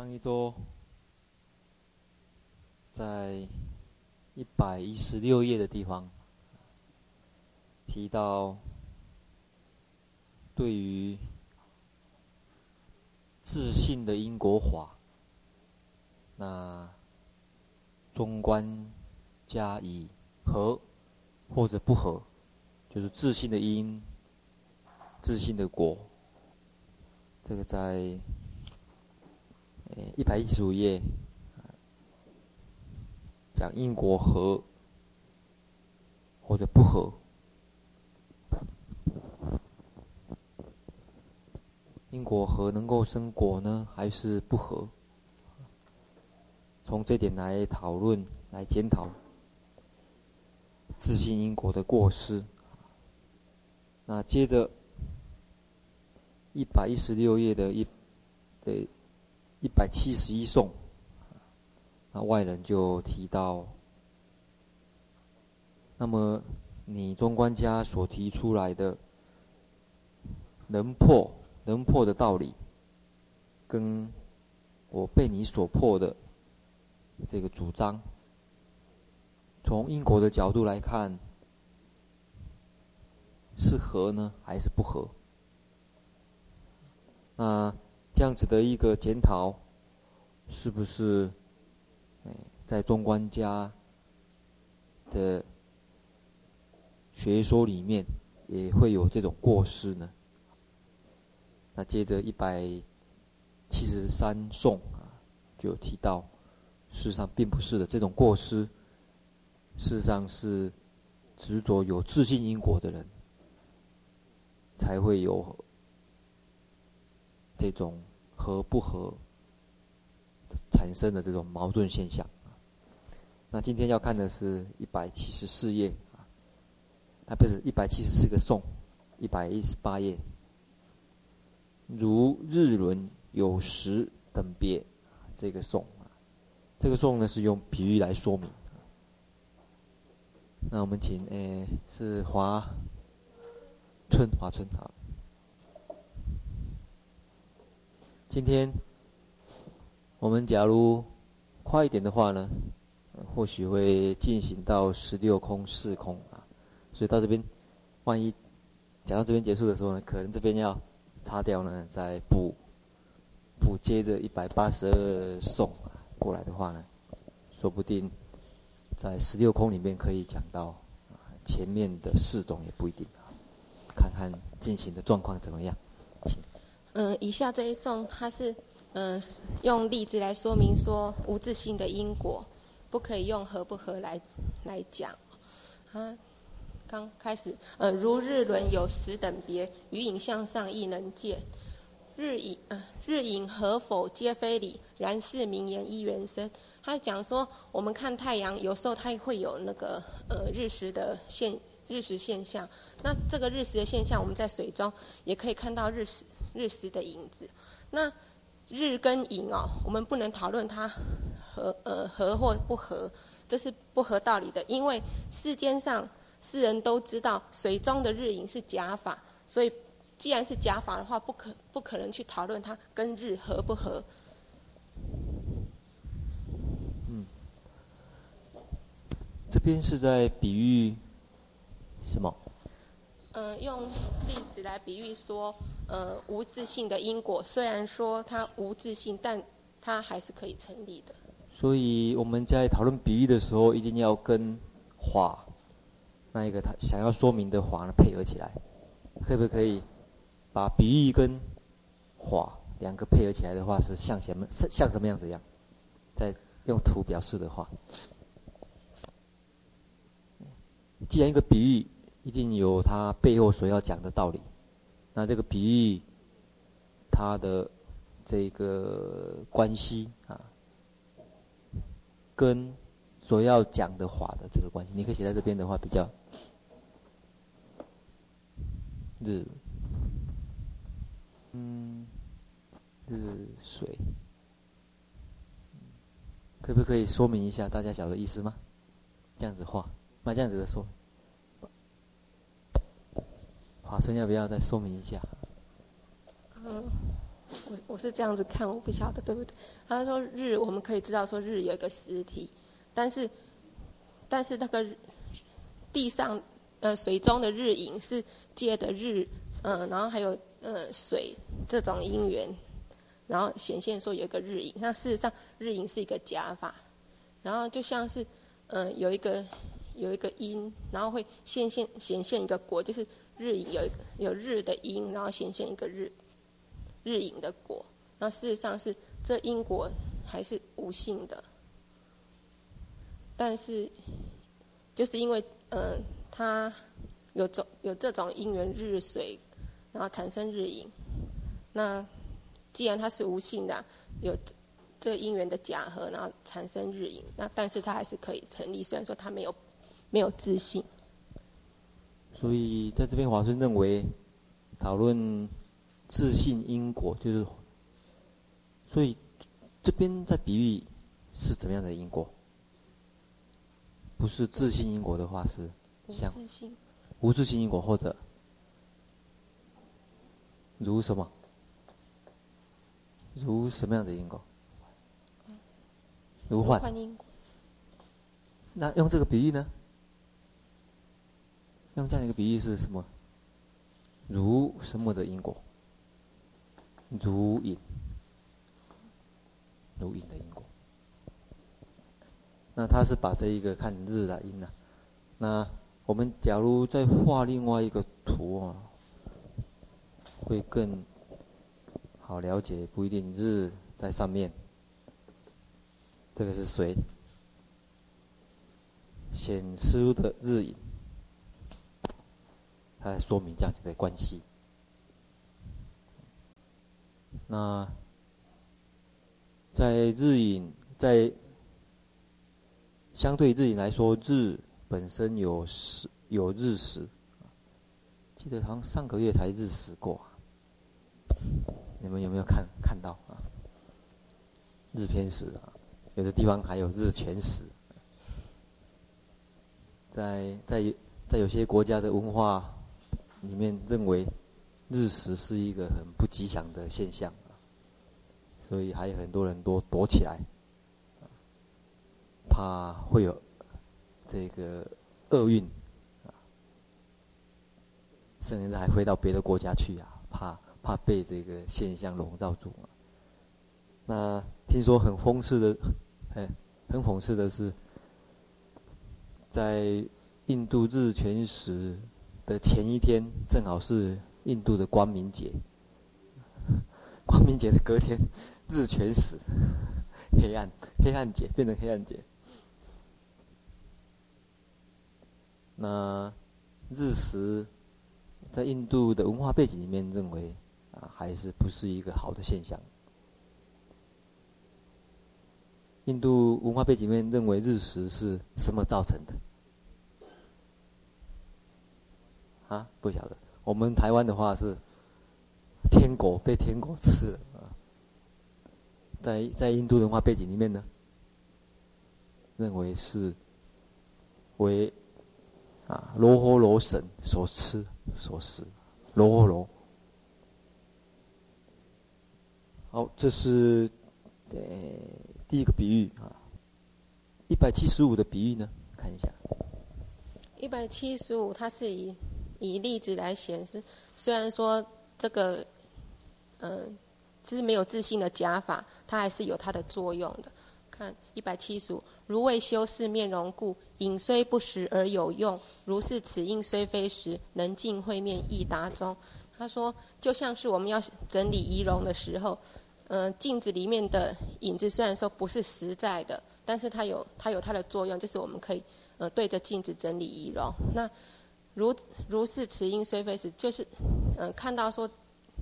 上一周，在一百一十六页的地方提到，对于自性的因果法，那中观加以合或者不合，就是自性的因，自性的果。这个在。一百一十五页，讲因果和或者不合，因果和能够生果呢，还是不合？从这点来讨论，来检讨自信因果的过失。那接着一百一十六页的一对。一百七十一颂，那外人就提到，那么你中观家所提出来的能破能破的道理，跟我被你所破的这个主张，从因果的角度来看，是合呢还是不合？那？这样子的一个检讨，是不是在中观家的学说里面也会有这种过失呢？那接着一百七十三颂啊，就提到，事实上并不是的，这种过失，事实上是执着有自性因果的人才会有这种。和不和产生的这种矛盾现象。那今天要看的是一百七十四页啊，啊不是一百七十四个颂，一百一十八页。如日轮有时等别，这个颂啊，这个颂呢是用比喻来说明。那我们请诶是华春华春好。今天我们假如快一点的话呢，或许会进行到十六空四空啊，所以到这边，万一讲到这边结束的时候呢，可能这边要擦掉呢，再补补接着一百八十二颂过来的话呢，说不定在十六空里面可以讲到前面的四种也不一定啊，看看进行的状况怎么样，请。嗯，以下这一颂，它是嗯用例子来说明说无自性的因果，不可以用合不合来来讲。啊，刚开始，呃，如日轮有时等别，余影向上亦能见。日影，呃，日影合否皆非理，然是名言一缘生。他讲说，我们看太阳，有时候它会有那个呃日食的现日食现象。那这个日食的现象，我们在水中也可以看到日食。日食的影子，那日跟影哦，我们不能讨论它合呃合或不合，这是不合道理的。因为世间上世人都知道水中的日影是假法，所以既然是假法的话，不可不可能去讨论它跟日合不合。嗯，这边是在比喻什么？嗯、呃，用例子来比喻说。呃，无自信的因果，虽然说它无自信，但它还是可以成立的。所以我们在讨论比喻的时候，一定要跟法那一个他想要说明的法呢配合起来。可不可以把比喻跟法两个配合起来的话，是像什么？像什么样子一样？再用图表示的话，既然一个比喻一定有他背后所要讲的道理。那这个比喻，它的这个关系啊，跟所要讲的话的这个关系，你可以写在这边的话比较日，嗯，日水，可不可以说明一下大家晓得意思吗？这样子画，那这样子的说。华春要不要再说明一下？嗯，我我是这样子看，我不晓得对不对？他说日，我们可以知道说日有一个实体，但是但是那个地上呃水中的日影是借的日，嗯、呃，然后还有呃水这种因缘，然后显现说有一个日影。那事实上日影是一个假法，然后就像是嗯、呃、有一个有一个因，然后会显现显现一个果，就是日影有一个有日的因，然后显现一个日。日影的果，那事实上是这因果还是无性的，但是就是因为嗯、呃，它有种有这种因缘日水，然后产生日影。那既然它是无性的，有这个因缘的假合，然后产生日影，那但是它还是可以成立，虽然说它没有没有自性。所以在这边，华生认为讨论。自信因果就是，所以这边在比喻是怎么样的因果？不是自信因果的话是像无自信，无自性因果或者如什么？如什么样的因果？如幻因果。那用这个比喻呢？用这样一个比喻是什么？如什么的因果？如影，如影的因果。那他是把这一个看日的因啊。那我们假如再画另外一个图啊，会更好了解。不一定日在上面，这个是水显示的日影，它来说明这样子的关系。那在日影，在相对日影来说，日本身有时有日食，记得好像上个月才日食过，你们有没有看看到啊？日偏食啊，有的地方还有日全食，在在在有些国家的文化里面认为。日食是一个很不吉祥的现象，所以还有很多人都躲起来，怕会有这个厄运，甚至还飞到别的国家去啊，怕怕被这个现象笼罩住。那听说很讽刺的，哎，很讽刺的是，在印度日全食的前一天，正好是。印度的光明节，光明节的隔天，日全食，黑暗黑暗节变成黑暗节。那日食在印度的文化背景里面认为啊，还是不是一个好的现象。印度文化背景里面认为日食是什么造成的？啊，不晓得。我们台湾的话是天狗被天狗吃了啊，在在印度文化背景里面呢，认为是为啊罗睺罗神所吃所食，罗睺罗。好，这是呃第一个比喻啊，一百七十五的比喻呢，看一下。一百七十五，它是以。以例子来显示，虽然说这个，嗯、呃，是没有自信的假法，它还是有它的作用的。看一百七十五，如为修饰面容故，影虽不实而有用。如是此应虽非实，能尽会面亦达中。他说，就像是我们要整理仪容的时候，嗯、镜子里面的影子虽然说不是实在的，但是它有它有它的作用，就是我们可以呃对着镜子整理仪容。那如如是此因虽非实，就是，嗯、呃，看到说，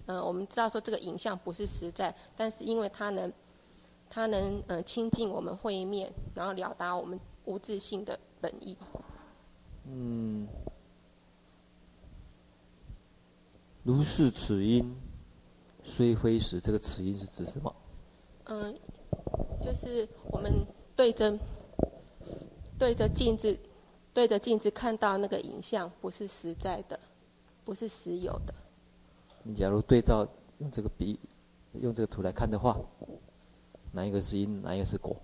嗯、呃，我们知道说这个影像不是实在，但是因为它能，它能，嗯、呃，亲近我们会面，然后了达我们无自性的本意。嗯，如是此因虽非实，这个此因是指什么？嗯、呃，就是我们对着对着镜子。对着镜子看到那个影像，不是实在的，不是实有的。你假如对照用这个比用这个图来看的话，哪一个是因，哪一个是果？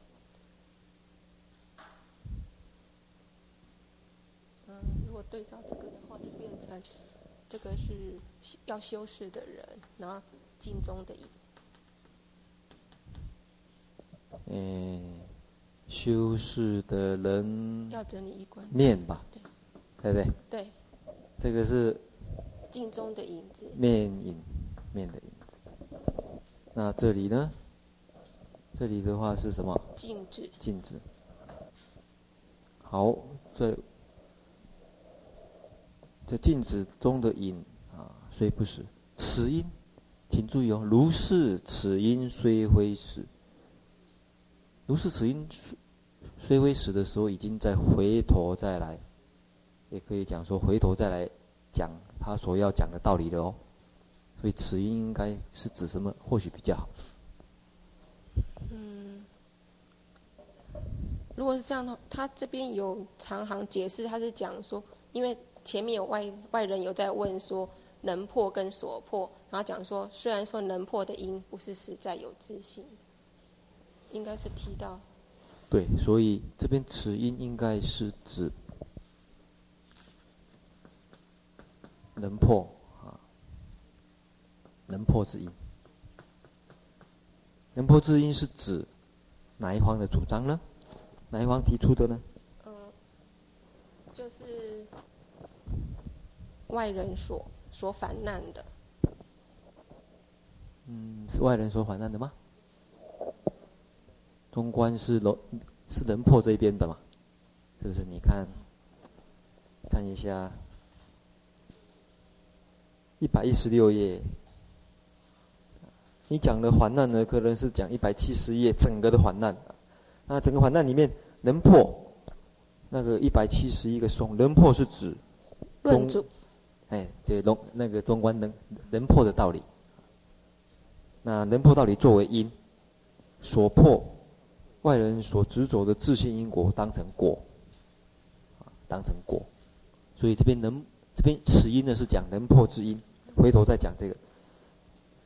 嗯，如果对照这个的话，就变成这个是要修饰的人，然后镜中的影。嗯，修饰的人要整理衣冠面吧？对，对不对？对，这个是镜中的影子，面影面的影子。那这里呢？这里的话是什么？镜子。镜子。好，这这镜子中的影啊，虽不实，此因，请注意哦。如是，此因虽非实。如是，此因虽非实的时候，已经在回头再来，也可以讲说回头再来讲他所要讲的道理了哦。所以此因应该是指什么？或许比较好。嗯，如果是这样的话，他这边有长行解释，他是讲说，因为前面有外外人有在问说能破跟所破，然后讲说，虽然说能破的因不是实在有自信，应该是提到。对，所以这边此音应该是指能破啊。能破之音，能破之音是指哪一方的主张呢？哪一方提出的呢？嗯，就是外人所所反难的。嗯，是外人所反难的吗？中观是能是能破这一边的嘛？是不是？你看，看一下一百一十六页。你讲的缓难呢，可能是讲一百七十页整个的缓难，那整个缓难里面能破，那个一百七十一个松，能破是指论主，哎，这龙那个中观能能破的道理，那能破道理作为因，所破外人所执着的自性因果当成果，啊当成果，所以这边能这边此因呢是讲能破之因，回头再讲这个，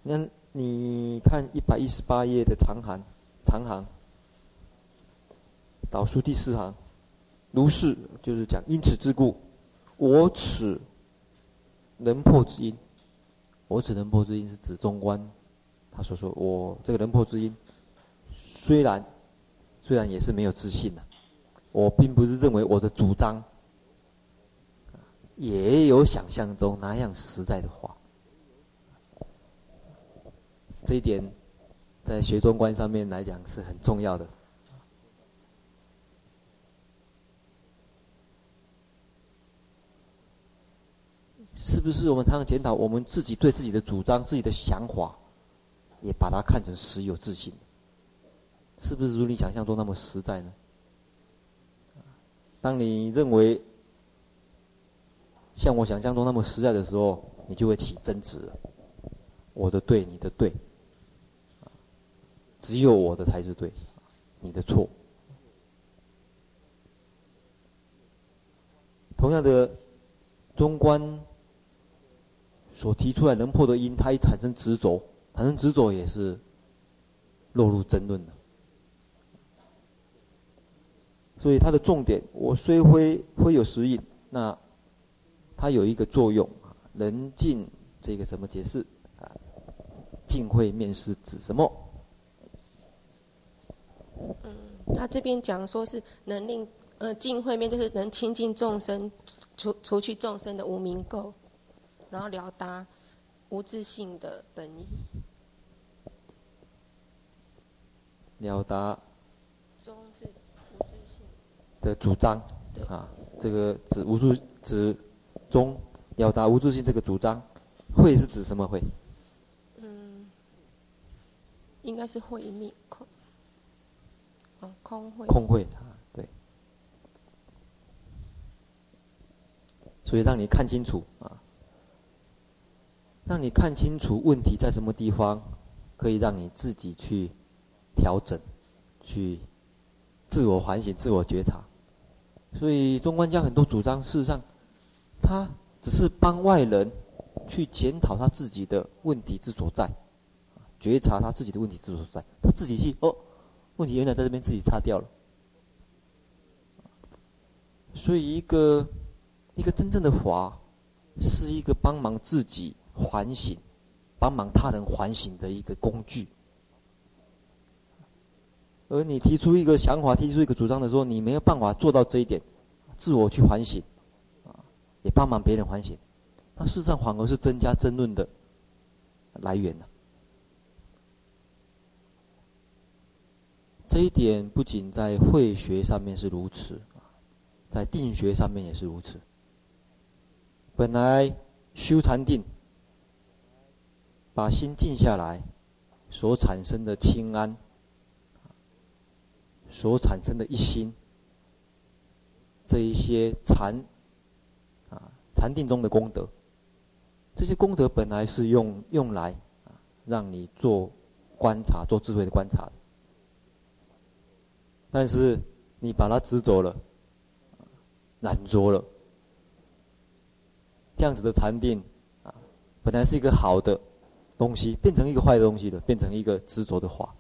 那。你看一百一十八页的长行，长行导数第四行，如是就是讲因此之故，我此能破之因，我此能破之因是指中观，他所说我这个能破之因，虽然虽然也是没有自信的，我并不是认为我的主张也有想象中那样实在的话。这一点，在学中观上面来讲是很重要的。是不是我们常常检讨我们自己对自己的主张、自己的想法，也把它看成实有自信？是不是如你想象中那么实在呢？当你认为像我想象中那么实在的时候，你就会起争执。我的对，你的对。只有我的才是对，你的错。同样的，中观所提出来能破的因，它一产生执着，产生执着也是落入争论的。所以它的重点，我虽非非有实因，那它有一个作用啊，能尽这个怎么解释啊？尽慧面是指什么？嗯，他这边讲说是能令呃净慧面，就是能亲近众生，除除去众生的无名垢，然后了达无自性的本意。了达。的主张。啊，这个指无助指中表达无助性这个主张，会是指什么会？嗯，应该是慧命空。哦，空慧。空慧啊，对。所以让你看清楚啊，让你看清楚问题在什么地方，可以让你自己去调整，去自我反省、自我觉察。所以中观家很多主张，事实上，他只是帮外人去检讨他自己的问题之所在，觉察他自己的问题之所在，他自己去哦，问题原来在这边自己擦掉了。所以一个一个真正的法，是一个帮忙自己反省、帮忙他人反省的一个工具。而你提出一个想法、提出一个主张的时候，你没有办法做到这一点，自我去反省，啊，也帮忙别人反省，那事实上反而是增加争论的来源了。这一点不仅在慧学上面是如此，在定学上面也是如此。本来修禅定，把心静下来，所产生的清安。所产生的一心，这一些禅啊，禅定中的功德，这些功德本来是用用来啊，让你做观察、做智慧的观察，但是你把它执着了，染着了，这样子的禅定啊，本来是一个好的东西，变成一个坏的东西了，变成一个执着的话，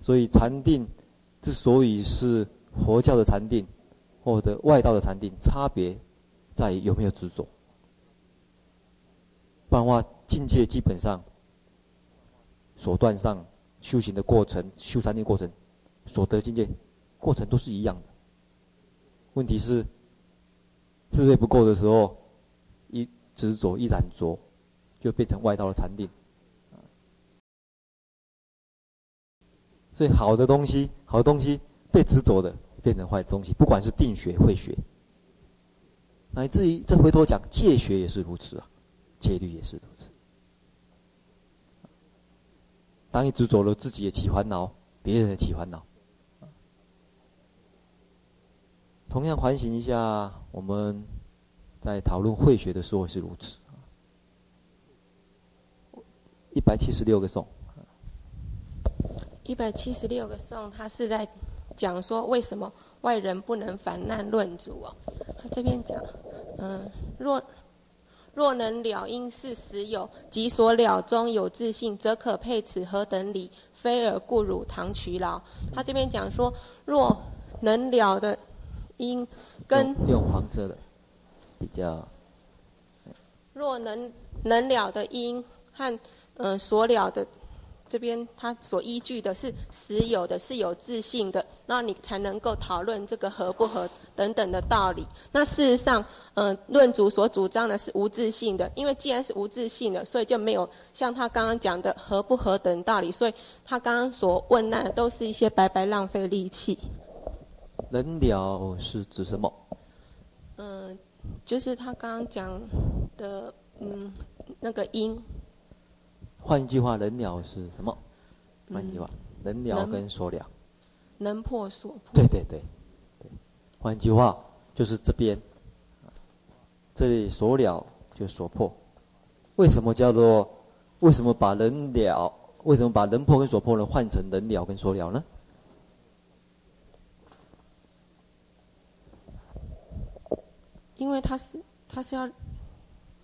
所以禅定。之所以是佛教的禅定，或者外道的禅定，差别在于有没有执着。不然的话，境界基本上手段上修行的过程、修禅定过程所得境界过程都是一样的。问题是智慧不够的时候，一执着、一染着，就变成外道的禅定。所以好的东西，好东西被执着的变成坏的东西，不管是定学、慧学，乃至于再回头讲戒学也是如此啊，戒律也是如此。当你执着了，自己也起烦恼，别人也起烦恼。同样反省一下，我们在讨论慧学的时候也是如此。一百七十六个颂。一百七十六个颂，他是在讲说为什么外人不能反难论主哦。他这边讲，嗯，若若能了因是实有，即所了中有自信，则可配此何等理？非尔故汝唐取劳。他这边讲说，若能了的因跟用，用黄色的比较，若能能了的因和嗯所了的。这边他所依据的是实有的，是有自信的，那你才能够讨论这个合不合等等的道理。那事实上，嗯、呃，论主所主张的是无自信的，因为既然是无自信的，所以就没有像他刚刚讲的合不合等道理。所以他刚刚所问那都是一些白白浪费力气。能了是指什么？嗯、呃，就是他刚刚讲的，嗯，那个因。换句话，能了是什么？换句话，能了跟所了，能破所破。对对对，对。换句话，就是这边，这里所了就所破。为什么叫做？为什么把能了？为什么把能破跟所破呢？换成能了跟所了呢？因为他是，他是要。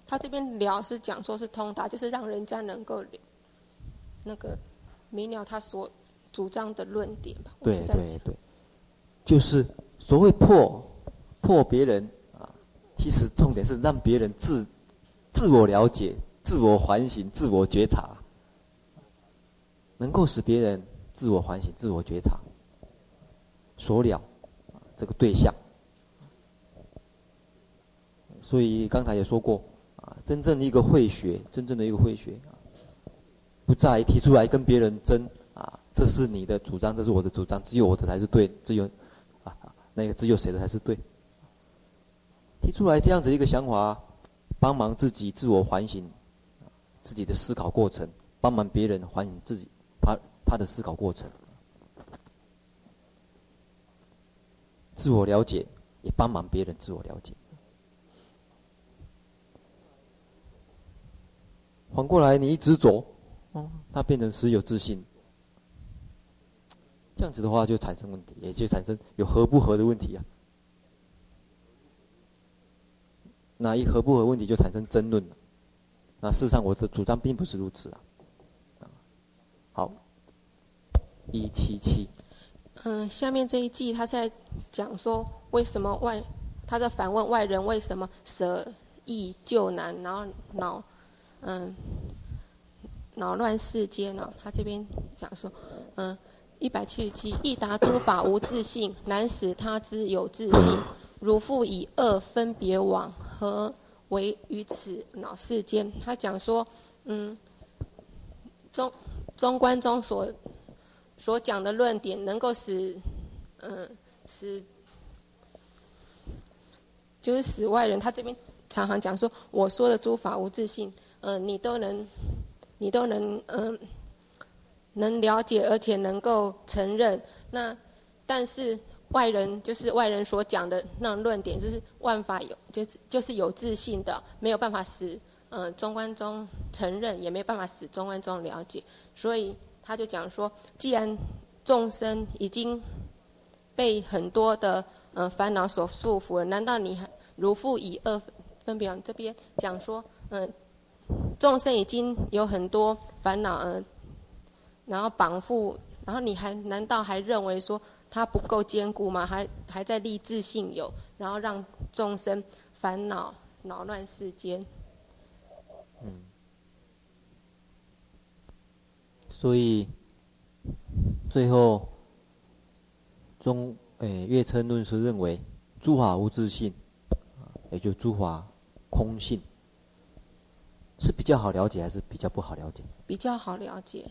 他这边聊是讲说是通达，就是让人家能够那个明了他所主张的论点吧。对对对，就是所谓破破别人啊，其实重点是让别人自自我了解、自我反省、自我觉察，能够使别人自我反省、自我觉察，所了这个对象。所以刚才也说过。真正的一个会学，真正的一个会学，不再提出来跟别人争啊，这是你的主张，这是我的主张，只有我的才是对，只有啊那个只有谁的才是对。提出来这样子一个想法，帮忙自己自我反省，自己的思考过程，帮忙别人反省自己他他的思考过程，自我了解，也帮忙别人自我了解。反过来，你一执着，哦，它变成实有自信，这样子的话就产生问题，也就产生有合不合的问题啊。那一合不合问题就产生争论了。那事实上，我的主张并不是如此啊。好，一七七。嗯，下面这一季他在讲说，为什么外，他在反问外人为什么舍易救难，然后恼，嗯，扰乱世间呢？他这边讲说，嗯，一百七十七，一达诸法无自性，难使他知有自性。如复以二分别往，何为于此恼世间？他讲说，嗯。中中观中所所讲的论点，能够使嗯使就是使外人，他这边常常讲说，我说的诸法无自性，嗯，你都能你都能嗯能了解，而且能够承认。那但是外人就是外人所讲的那论点，就是万法有就是就是有自信的，没有办法使。嗯，中观中承认也没办法使中观中了解，所以他就讲说，既然众生已经被很多的嗯烦恼所束缚了，难道你还如复以二分别？这边讲说，嗯，众生已经有很多烦恼，嗯，然后绑缚，然后你还难道还认为说他不够坚固吗？还还在立自性有，然后让众生烦恼扰乱世间。嗯，所以最后中诶，月称论师认为诸法无自性，也就诸法空性，是比较好了解还是比较不好了解？比较好了解。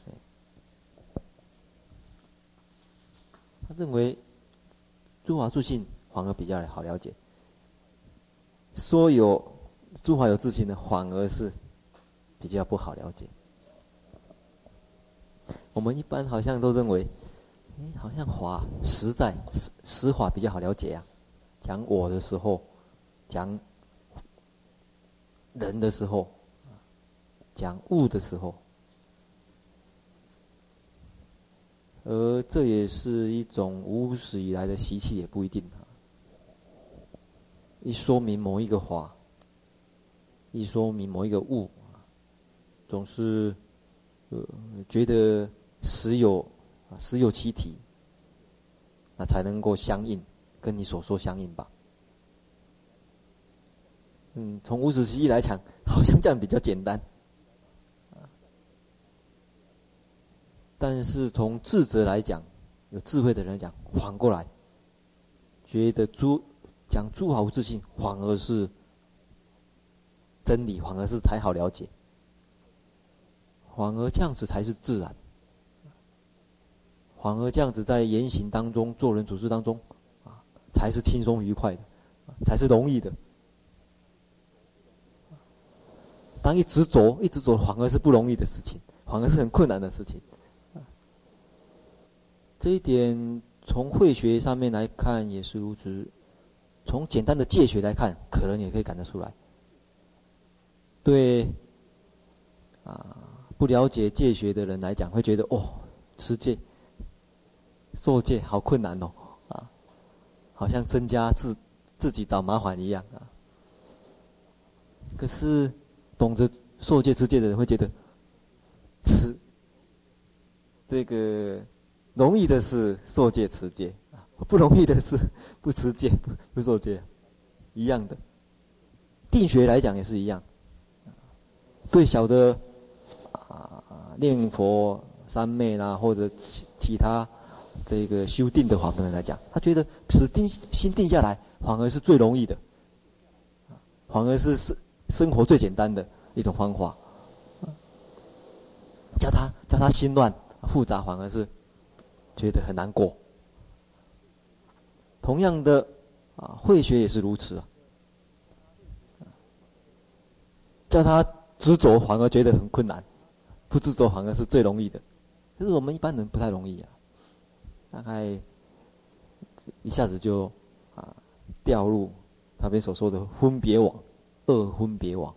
他认为诸法自性反而比较好了解，说有诸法有自性的反而是。比较不好了解。我们一般好像都认为，哎，好像法实在实实法比较好了解啊。讲我的时候，讲人的时候，讲物的时候，而这也是一种无始以来的习气，也不一定啊。一说明某一个法，一说明某一个物。总是，呃，觉得实有啊，实有其体，那才能够相应，跟你所说相应吧。嗯，从无始习以来讲，好像这样比较简单。但是从智者来讲，有智慧的人讲，反过来，觉得诸讲诸法无自信，反而是真理，反而是才好了解。反而这样子才是自然，反而这样子在言行当中、做人处事当中，啊，才是轻松愉快的，才是容易的。当一直走、一直走，反而是不容易的事情，反而是很困难的事情。这一点从慧学上面来看也是如此，从简单的戒学来看，可能也可以感得出来。对，啊。不了解戒学的人来讲，会觉得哦，持戒、受戒好困难哦，啊，好像增加自自己找麻烦一样啊。可是懂得受戒持戒的人会觉得，持这个容易的是受戒持戒，不容易的是 不持戒不受戒，一样的。定学来讲也是一样，对小的啊。念佛三昧啦，或者其其他这个修定的法门来讲，他觉得使定心定下来，反而是最容易的，反而是生生活最简单的一种方法。叫他叫他心乱复杂，反而是觉得很难过。同样的啊，慧学也是如此啊，叫他执着，反而觉得很困难。不执着反而是最容易的，可是我们一般人不太容易啊，大概一下子就啊掉入他们所说的分别网、二分别网，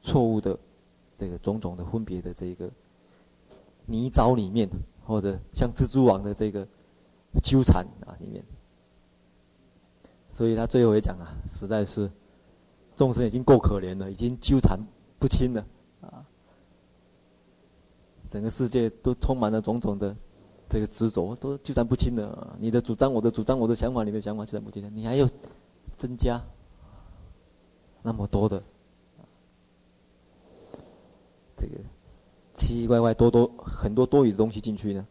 错误的这个种种的分别的这个泥沼里面，或者像蜘蛛网的这个纠缠啊里面，所以他最后也讲啊，实在是众生已经够可怜了，已经纠缠不清了啊。整个世界都充满了种种的这个执着，都纠缠不清了。你的主张，我的主张，我的想法，你的想法，纠缠不清的。你还要增加那么多的这个奇奇怪怪、多多很多多余的东西进去呢？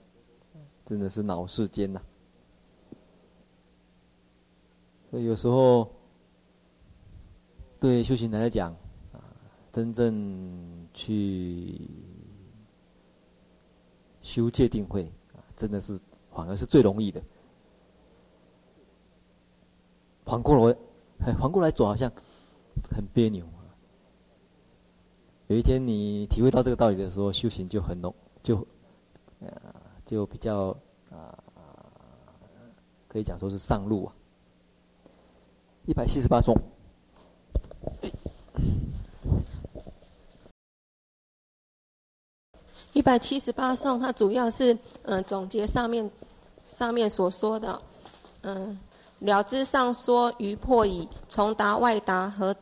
真的是脑世间呐！所以有时候对修行人来讲，啊，真正去修戒定慧，啊，真的是反而是最容易的。反过来，反过来走好像很别扭。有一天你体会到这个道理的时候，修行就很浓，就，啊。就比较啊，可以讲说是上路啊。一百七十八颂，一百七十八颂，它主要是嗯、呃、总结上面上面所说的，嗯，了知上说于破矣，从达外达何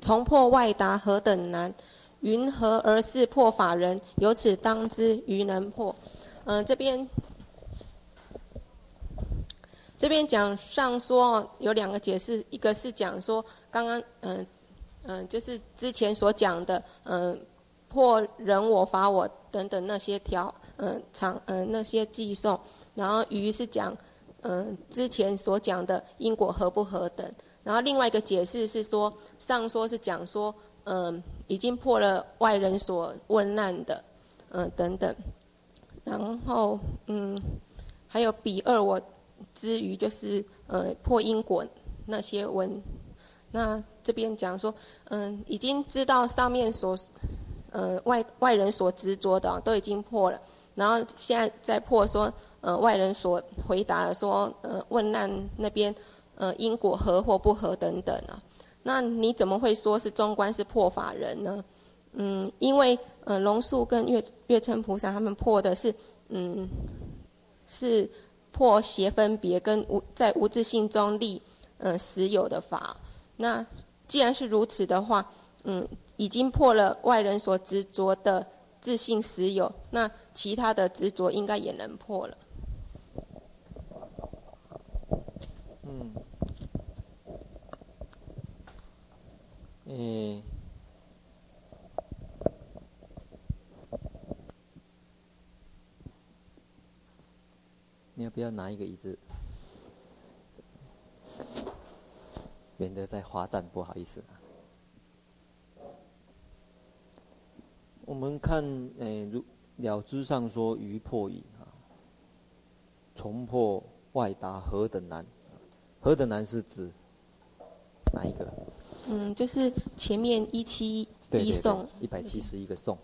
从破外达何等难？云何而是破法人？由此当知愚能破。嗯、这边这边讲上说有两个解释，一个是讲说刚刚嗯嗯、就是之前所讲的嗯、破人我法我等等那些条嗯长嗯那些偈颂，然后余是讲嗯、之前所讲的因果合不合等，然后另外一个解释是说上说是讲说嗯、已经破了外人所问难的嗯、等等。然后，嗯，还有比二我之余，就是呃破因果那些文。那这边讲说，嗯，已经知道上面所，呃外外人所执着的都已经破了，然后现在在破说，呃外人所回答的说，呃问难那边，呃因果合或不合等等啊。那你怎么会说是中观是破法人呢？嗯，因为呃，龙树跟月月称菩萨他们破的是，嗯，是破邪分别跟无在无自性中立，嗯、呃，实有的法。那既然是如此的话，嗯，已经破了外人所执着的自性实有，那其他的执着应该也能破了。嗯，嗯。你要不要拿一个椅子，免得再罚站？不好意思。我们看，诶，如了知上说鱼破矣啊，从破外达何等难？何等难是指哪一个？嗯，就是前面一七一送，一百七十一个送，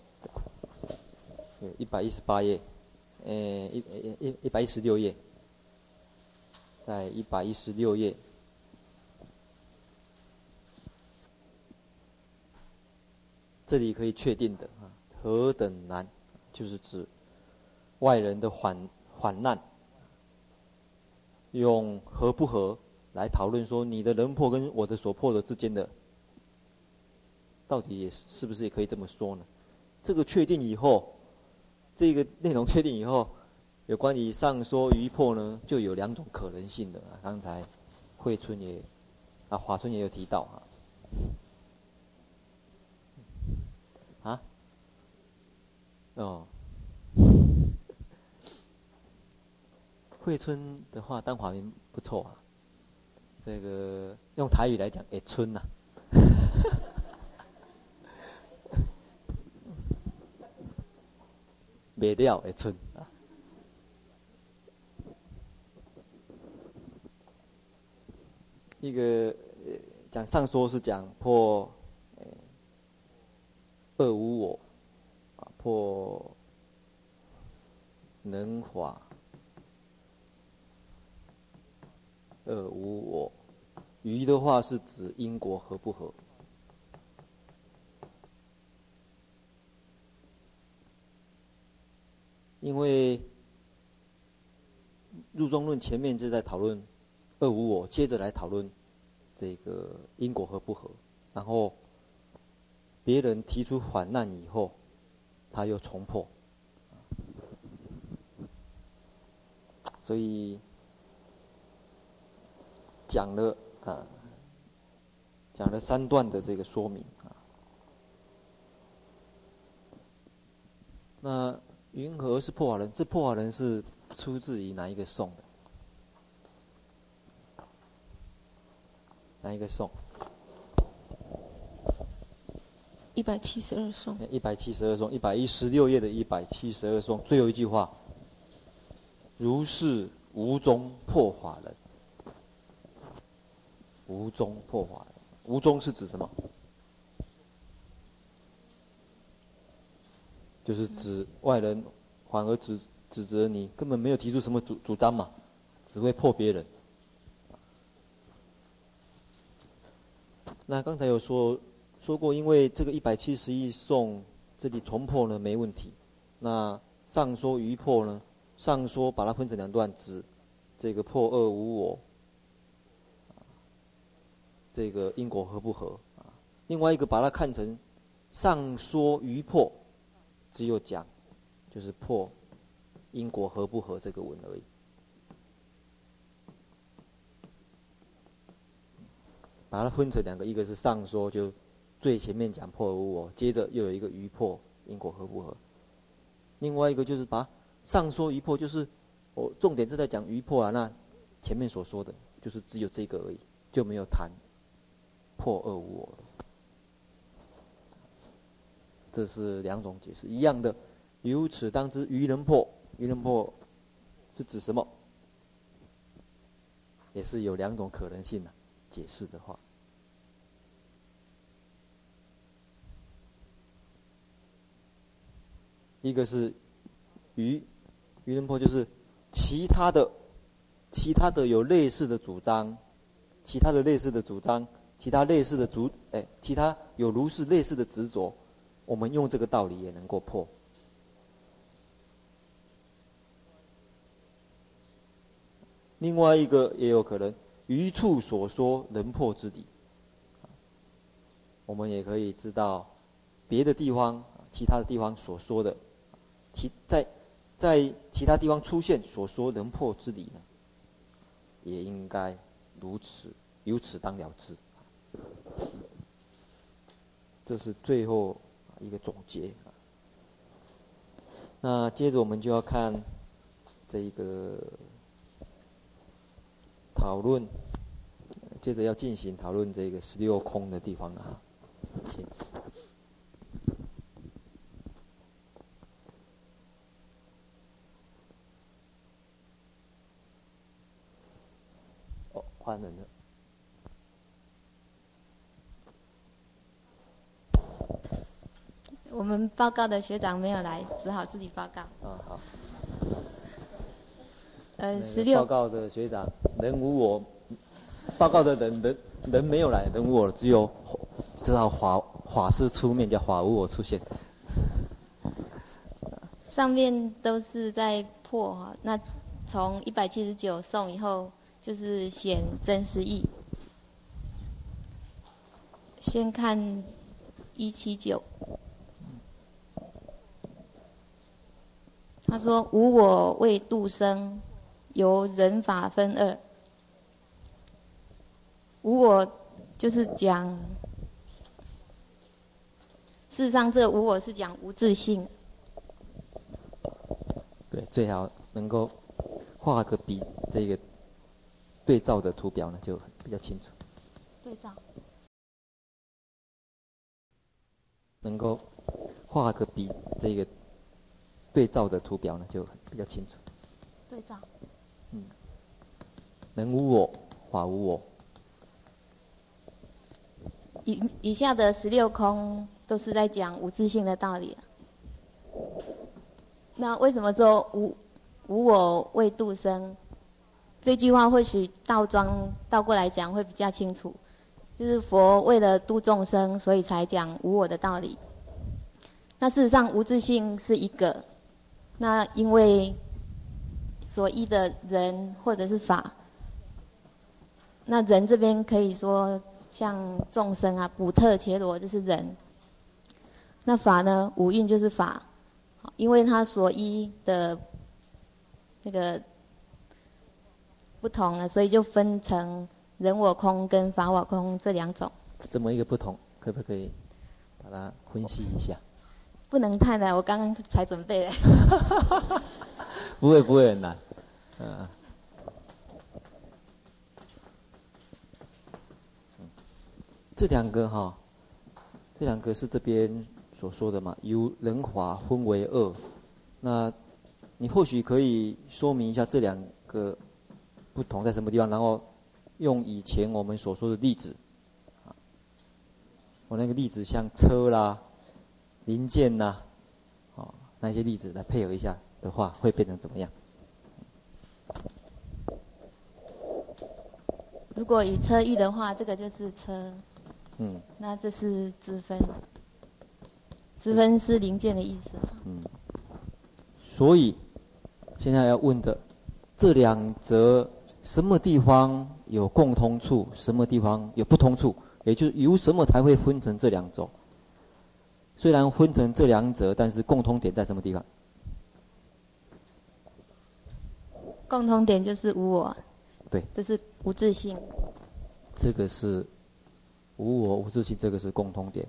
对，一百一十八页。呃，一一一一百一十六页，在一百一十六页，这里可以确定的啊，何等难，就是指外人的缓缓难，用合不合来讨论说，你的人破跟我的所破的之间的，到底也是不是也可以这么说呢？这个确定以后。这个内容确定以后，有关于上说余破呢，就有两种可能性的。刚才慧春也啊，华春也有提到啊。啊？哦。慧春的话当华明不错啊。这个用台语来讲，哎，春呐。灭掉的村啊，一个讲上说是讲破二无我啊，破能法二无我，余的话是指因果合不合？因为入中论前面就在讨论二无我，接着来讨论这个因果合不合。然后别人提出反难以后，他又重破，所以。讲了啊，讲了三段的这个说明啊。那云何是破法人？这破法人是出自于哪一个颂的？哪一个颂？一百七十二颂。一百七十二颂，一百一十六页的一百七十二颂，最后一句话：如是无中破法轮。无中破法，无中是指什么？就是指外人反而指指责你根本没有提出什么主主张嘛，只会破别人。那刚才有说说过，因为这个一百七十一颂这里重破呢没问题。那上说余破呢，上说把它分成两段，指这个破二无我，这个因果合不合啊？另外一个把它看成上说余破，只有讲就是破因果合不合这个文而已。把它分成两个，一个是上说，就最前面讲破而无我，接着又有一个余破，因果合不合。另外一个就是把上说余破，就是我重点是在讲余破啊，那前面所说的就是只有这个而已，就没有谈破二无我。这是两种解释，一样的。由此当知，愚能破，愚能破是指什么？也是有两种可能性的、解释的话。一个是愚愚能破，就是其他的其他的有类似的主张，其他的类似的主张，其他类似的主哎，其他有如是类似的执着，我们用这个道理也能够破。另外一个也有可能，余处所说能破之理，我们也可以知道别的地方、其他的地方所说的。其在在其他地方出现所说能破之理呢，也应该如此，由此当了之。这是最后一个总结。那接着我们就要看这一个讨论，接着要进行讨论这个十六空的地方啊。请。哦换人了。我们报告的学长没有来，只好自己报告。啊好。呃，十六。报告的学长人无我，报告的人人人没有来，人无我，只有只好法法师出面，叫法无我出现。上面都是在破哈，那从一百七十九送以后。就是显真实意。先看一七九，他说：“无我为度生，由人法分二。无我就是讲，事实上这无我是讲无自信。对，最好能够画个笔，这个。”对照的图表呢，就比较清楚。对照。能够画个笔，这个对照的图表呢，就比较清楚。对照。嗯。人无我，法无我。以以下的十六空都是在讲无自性的道理。那为什么说无无我为度生？这句话或许倒装倒过来讲会比较清楚，就是佛为了度众生，所以才讲无我的道理。那事实上无自性是一个，那因为所依的人或者是法，那人这边可以说像众生啊，补特伽罗就是人。那法呢，五蕴就是法，因为他所依的那个。不同了，所以就分成人我空跟法我空这两种。这么一个不同，可不可以把它分析一下？不能太难，我刚刚才准备嘞。不会不会很难，嗯。这两个哈，这两个是这边所说的嘛，由人法分为二。那你或许可以说明一下这两个不同在什么地方，然后用以前我们所说的例子，啊，我那个例子像车啦、零件呐，啊，那些例子来配合一下的话，会变成怎么样？如果以车喻的话，这个就是车。嗯，那这是支分，支分是零件的意思。嗯，所以现在要问的这两则，什么地方有共通处，什么地方有不同处？也就是由什么才会分成这两种？虽然分成这两者，但是共通点在什么地方？共通点就是无我。对，这是无自性。这个是。无我无自性，这个是共通点。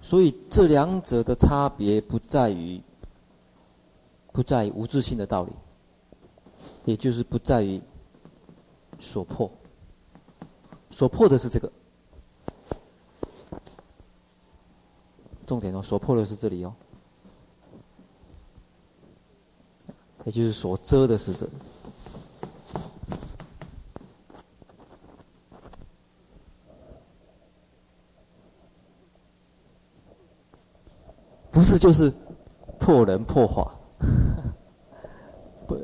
所以这两者的差别不在于，不在于无自性的道理，也就是不在于所破。所破的是这个，重点哦，所破的是这里哦，也就是所遮的是这里。不是，就是破人破法，不，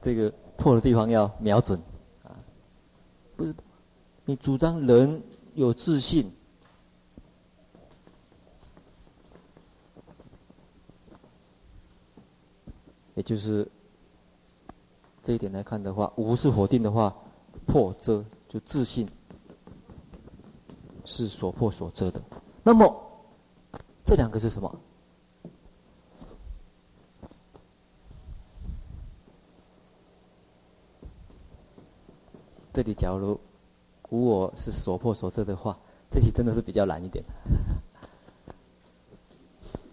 这个破的地方要瞄准啊！不是，你主张人有自信，也就是这一点来看的话，无是否定的话，破遮就自信是所破所遮的。那么这两个是什么？这里假如无我是所破所遮的话，这题真的是比较难一点。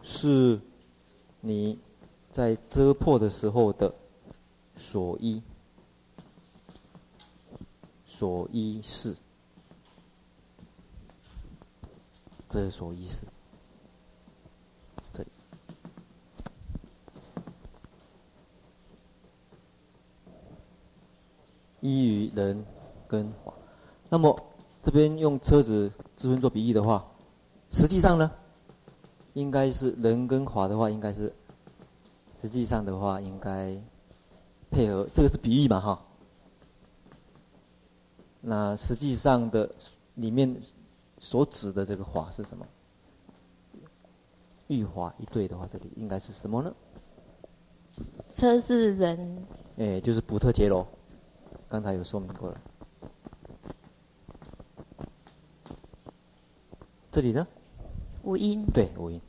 是你在遮破的时候的所依，所依是，这是所依是。依于人跟法，那么这边用车子之分做比喻的话，实际上呢，应该是人跟华的话，应该是实际上的话，应该配合这个是比喻嘛哈。那实际上的里面所指的这个法是什么？玉华一对的话，这里应该是什么呢？车是人，哎，就是补特杰罗。刚才有说明过了，这里呢？五音。对，无因。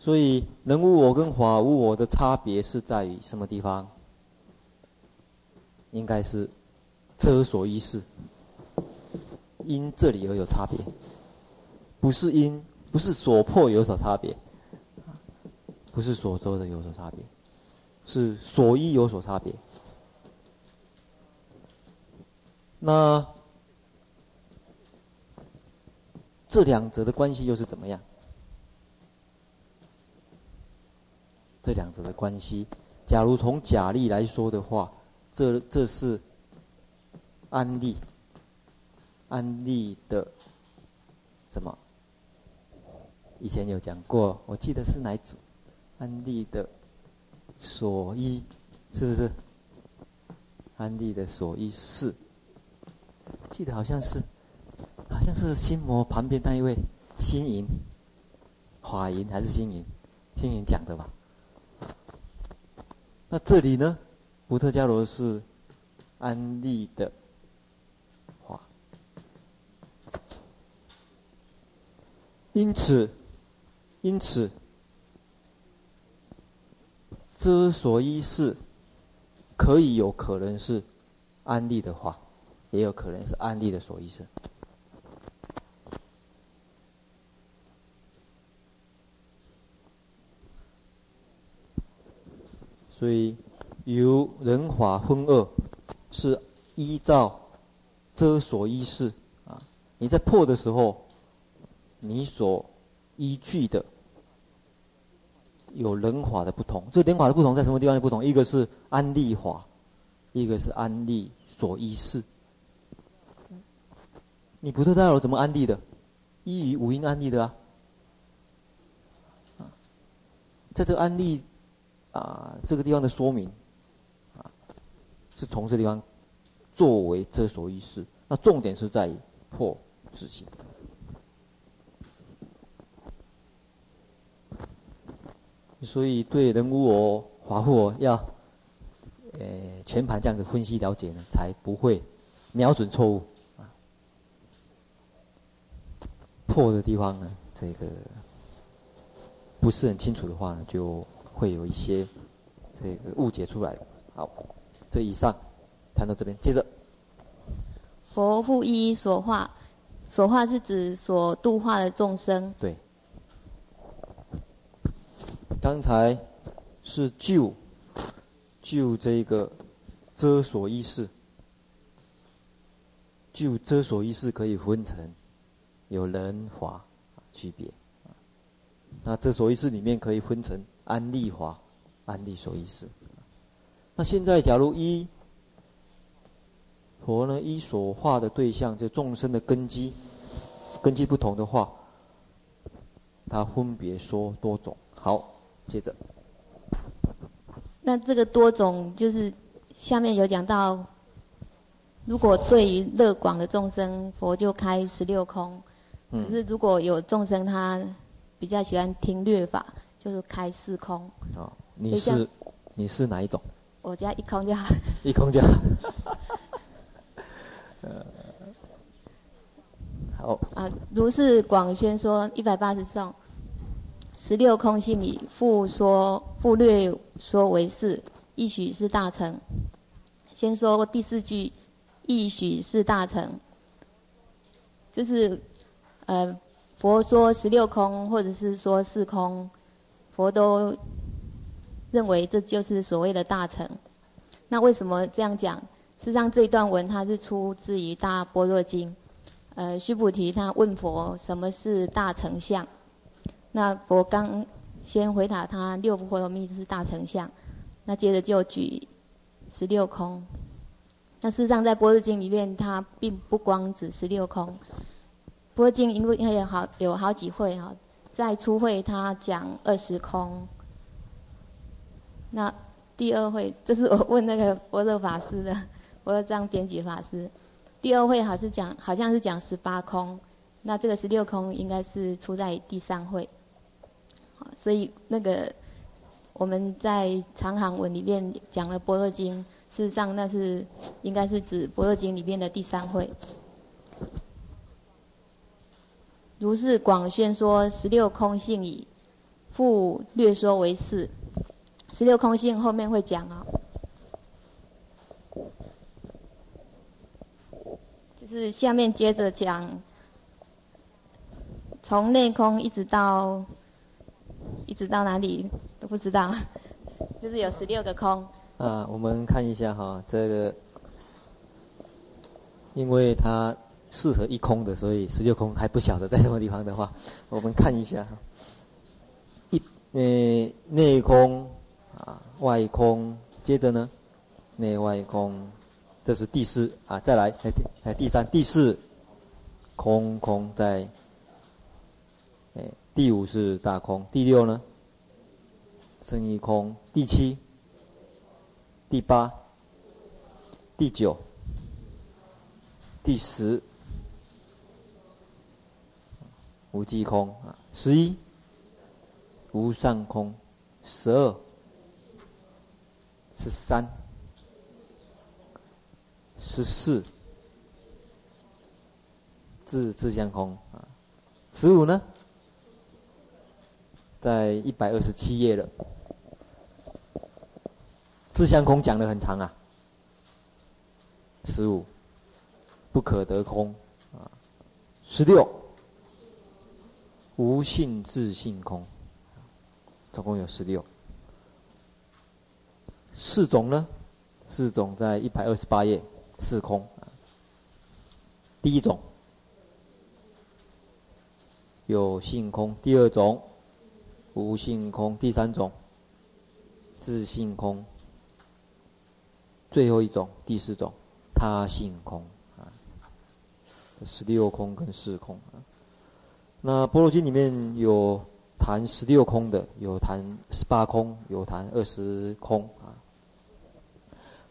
所以能无我跟法无我的差别是在于什么地方？应该是遮所依是，因这里而有差别，不是因，不是所破有所差别。不是所遮的有所差别，是所依有所差别。那这两者的关系又是怎么样？这两者的关系，假如从假例来说的话，这这是安利，安利的什么？以前有讲过，我记得是哪一组？安利的所依，是不是？安利的所依是，记得好像是，好像是心魔旁边那一位心淫，华淫还是心淫？心淫讲的吧？那这里呢？补特加罗是安利的话，因此，因此。遮所依识可以有可能是安利的话，也有可能是安利的所依识。所以，由人法分二，是依照遮所依识啊。你在破的时候，你所依据的有人法的不同。这人法的不同在什么地方的不同？一个是安立法，一个是安利所依识。你不特大楼怎么安利的？依于五阴安利的啊。在这安利。啊，这个地方的说明，啊，是从这地方作为遮所依识，那重点是在于破自性。所以对人无我、华富我要，呃，全盘这样子分析了解呢，才不会瞄准错误啊。破的地方呢，这个不是很清楚的话呢，就。会有一些这个误解出来。好，这以上谈到这边，接着佛复一所化，所化是指所度化的众生。对，刚才是就就这个遮所依识，就遮所依识可以分成有人法区别。那遮所依识里面可以分成。安利法，安利所意思。那现在，假如一佛呢，一所化的对象，就众生的根基，根基不同的话，他分别说多种。好，接着。那这个多种，就是下面有讲到，如果对于乐广的众生，佛就开十六空。可是如果有众生他比较喜欢听略法。就是开四空。哦，你是你是哪一种？我家一空就好。一空就好。呃，好。啊，如是广宣说一百八十颂，十六空性里，复说复略说为是，亦许是大乘。先说第四句，亦许是大乘。就是呃，佛说十六空，或者是说四空。佛都认为这就是所谓的大乘。那为什么这样讲？事实上，这一段文它是出自于《大般若经》。呃，须菩提他问佛什么是大乘相？那佛刚先回答他六波罗蜜是大乘相，那接着就举十六空。那事实上，在《般若经》里面，它并不光指十六空。《般若经》因为有好有好几会哈。在初会，他讲二十空。那第二会，这是我问那个般若法师的，般若藏编辑法师。第二会好像是讲，好像是讲十八空。那这个十六空应该是出在第三会。所以那个我们在长行文里面讲了般若经，事实上那是应该是指般若经里面的第三会。如是广宣说十六空性已，复略说为是。十六空性后面会讲啊、哦，就是下面接着讲，从内空一直到，一直到哪里都不知道，就是有十六个空。啊，我们看一下哈，这个，因为它。适合一空的，所以十六空还不晓得在什么地方的话，我们看一下。一呃内空啊外空，接着呢内外空，这是第四啊，再来还还第三第四空空在，哎第五是大空，第六呢剩一空，第七第八第九第十。无际空啊，十一无上空，十二十三十四自自相空啊，十五呢，在一百二十七页了。自相空讲的很长啊。十五，不可得空啊。十六，无性自性空，总共有十六。四种呢？四种在一百二十八页，四空。第一种。有性空，第二种。无性空，第三种。自性空，最后一种。第四种。他性空。啊。十六空跟四空。啊。那《般若经》里面有谈十六空的，有谈十八空，有谈二十空啊。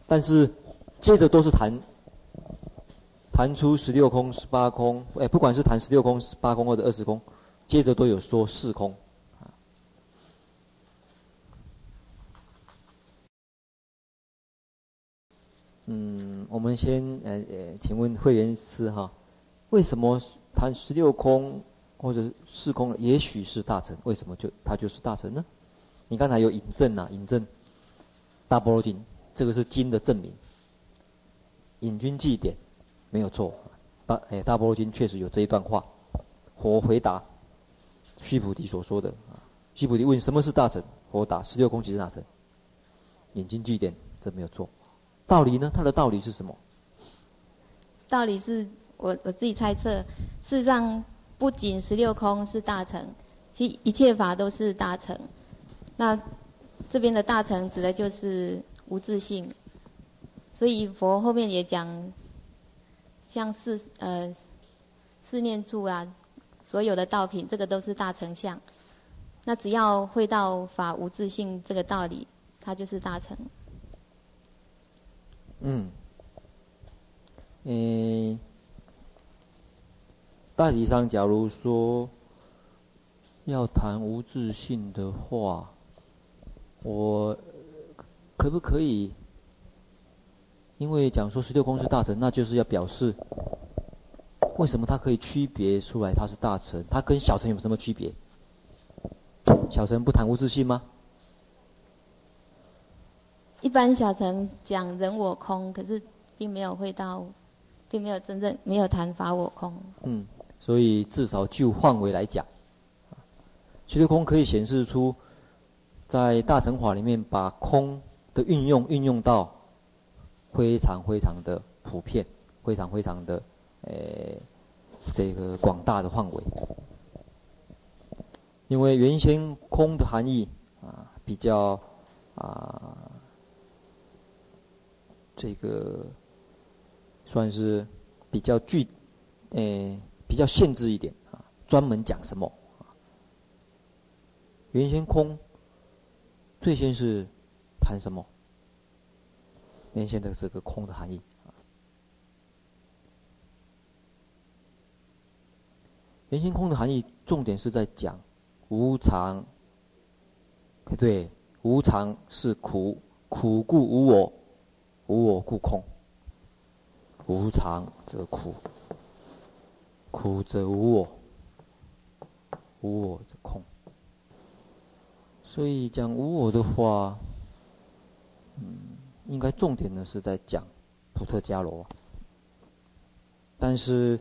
但是接着都是谈。谈出十六空、十八空，哎，不管是谈十六空、十八空或者二十空，接着都有说四空，啊，嗯，我们先呃呃，请问慧员师哈，为什么谈十六空或者是四空，也许是大臣？为什么就他就是大臣呢？你刚才有引证、啊，引证《大般若经》，这个是经的证明，引经据典。没有错，大哎大般若经确实有这一段话。佛回答须菩提所说的啊，须菩提问什么是大乘？佛答十六空即是大乘。引经据典，这没有错。道理呢？它的道理是什么？道理是我我自己猜测，事实上不仅十六空是大乘，其一切法都是大乘。那这边的大乘指的就是无自性，所以佛后面也讲。像四呃四念处啊，所有的道品，这个都是大乘相。那只要会到法无自性这个道理，它就是大乘。嗯，嗯，大体上，假如说要谈无自信的话，我可不可以？因为讲说十六空是大乘，那就是要表示为什么它可以区别出来它是大乘？它跟小乘有什么区别？小乘不谈无自信吗？一般小乘讲人我空，可是并没有会到，并没有真正没有谈法我空。嗯，所以至少就范围来讲，虚空可以显示出在大乘法里面把空的运用运用到。非常非常的普遍，非常非常的，呃，这个广大的范围。因为原先空的含义啊，比较啊，这个算是比较具，呃，比较限制一点啊，专门讲什么啊？原先空最先是谈什么？原先的这个空的含义，原先空的含义重点是在讲无常，对，无常是苦，苦故无我，无我故空，无常则苦，苦则无我，无我则空。所以讲无我的话，嗯。应该重点呢是在讲普特伽罗，但是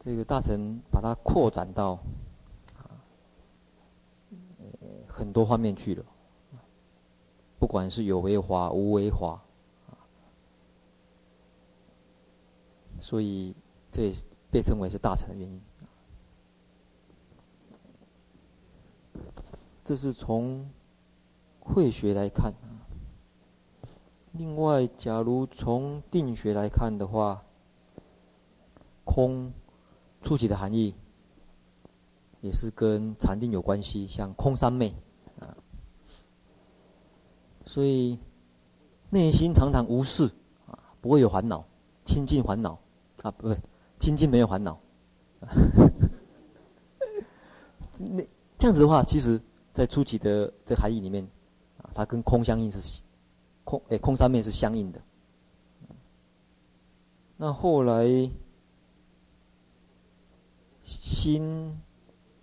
这个大乘把它扩展到，很多方面去了，不管是有为法、无为法，所以这也是被称为是大乘的原因。这是从慧学来看。另外，假如从定学来看的话，空初起的含义也是跟禅定有关系，像空三昧啊，所以内心常常无事啊，不会有烦恼，清净烦恼啊，不对，清净没有烦恼。那这样子的话，其实在初起的这含义里面啊，它跟空相应是。空哎，空三昧是相应的。那后来心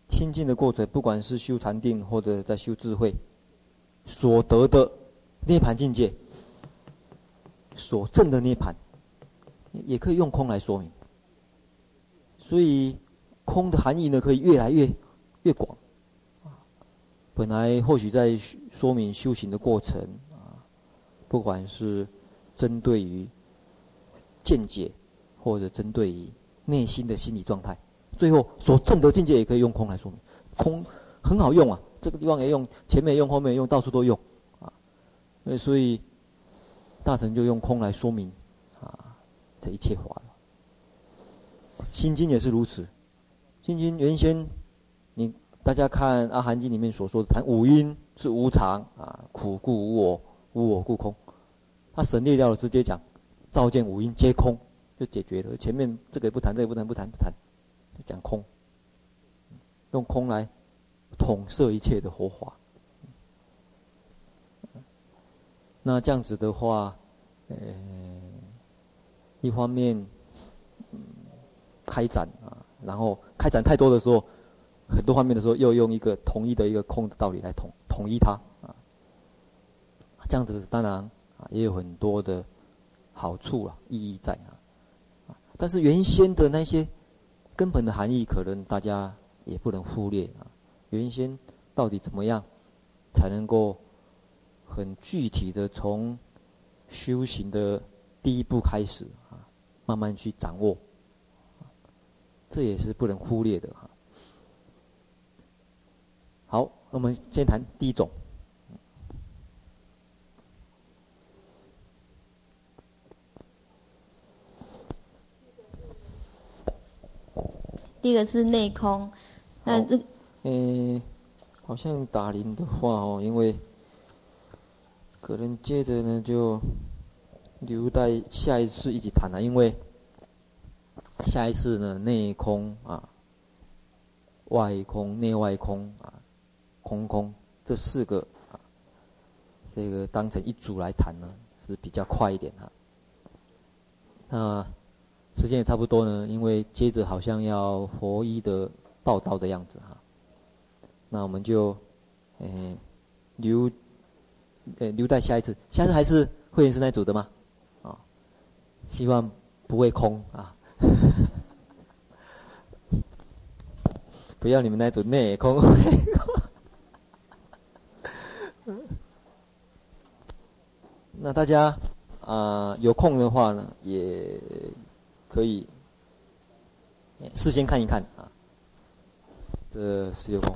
清净的过程，不管是修禅定或者在修智慧，所得的涅槃境界所证的涅槃，也可以用空来说明。所以，空的含义呢，可以越来越越广。本来或许在说明修行的过程啊，不管是针对于见解，或者针对于内心的心理状态，最后所证的境界也可以用空来说明。空很好用啊，这个地方也用，前面也用，后面也用，到处都用啊。所以大乘就用空来说明啊，这一切法。心经也是如此，心经原先，你大家看《阿含经》里面所说的谈五阴是无常啊，苦故无我，无我故空。他省略掉了，直接讲照见五阴皆空，就解决了。前面这个也不谈，这个不谈，不谈，不谈，讲空，用空来统摄一切的活法。那这样子的话，呃，一方面。开展啊，然后开展太多的时候，很多方面的时候，又用一个统一的一个空的道理来统统一它啊。这样子当然啊也有很多的好处啊，意义在啊。但是原先的那些根本的含义，可能大家也不能忽略啊。原先到底怎么样才能够很具体的从修行的第一步开始啊，慢慢去掌握。这也是不能忽略的哈。好，那我们先谈第一种。第一个是内空，那这，嗯，好像打铃的话哦，因为可能接着呢就留待下一次一起谈了，因为。下一次呢，内空啊，外空、内外空啊，空空这四个啊，这个当成一组来谈呢，是比较快一点哈。那时间也差不多呢，因为接着好像要佛医的报道的样子哈。那我们就，诶，留，诶，留待下一次。下次还是会员师那组的吗？啊，希望不会空啊。不要你们那种内空，那大家啊、有空的话呢，也可以事先看一看啊，这十六空。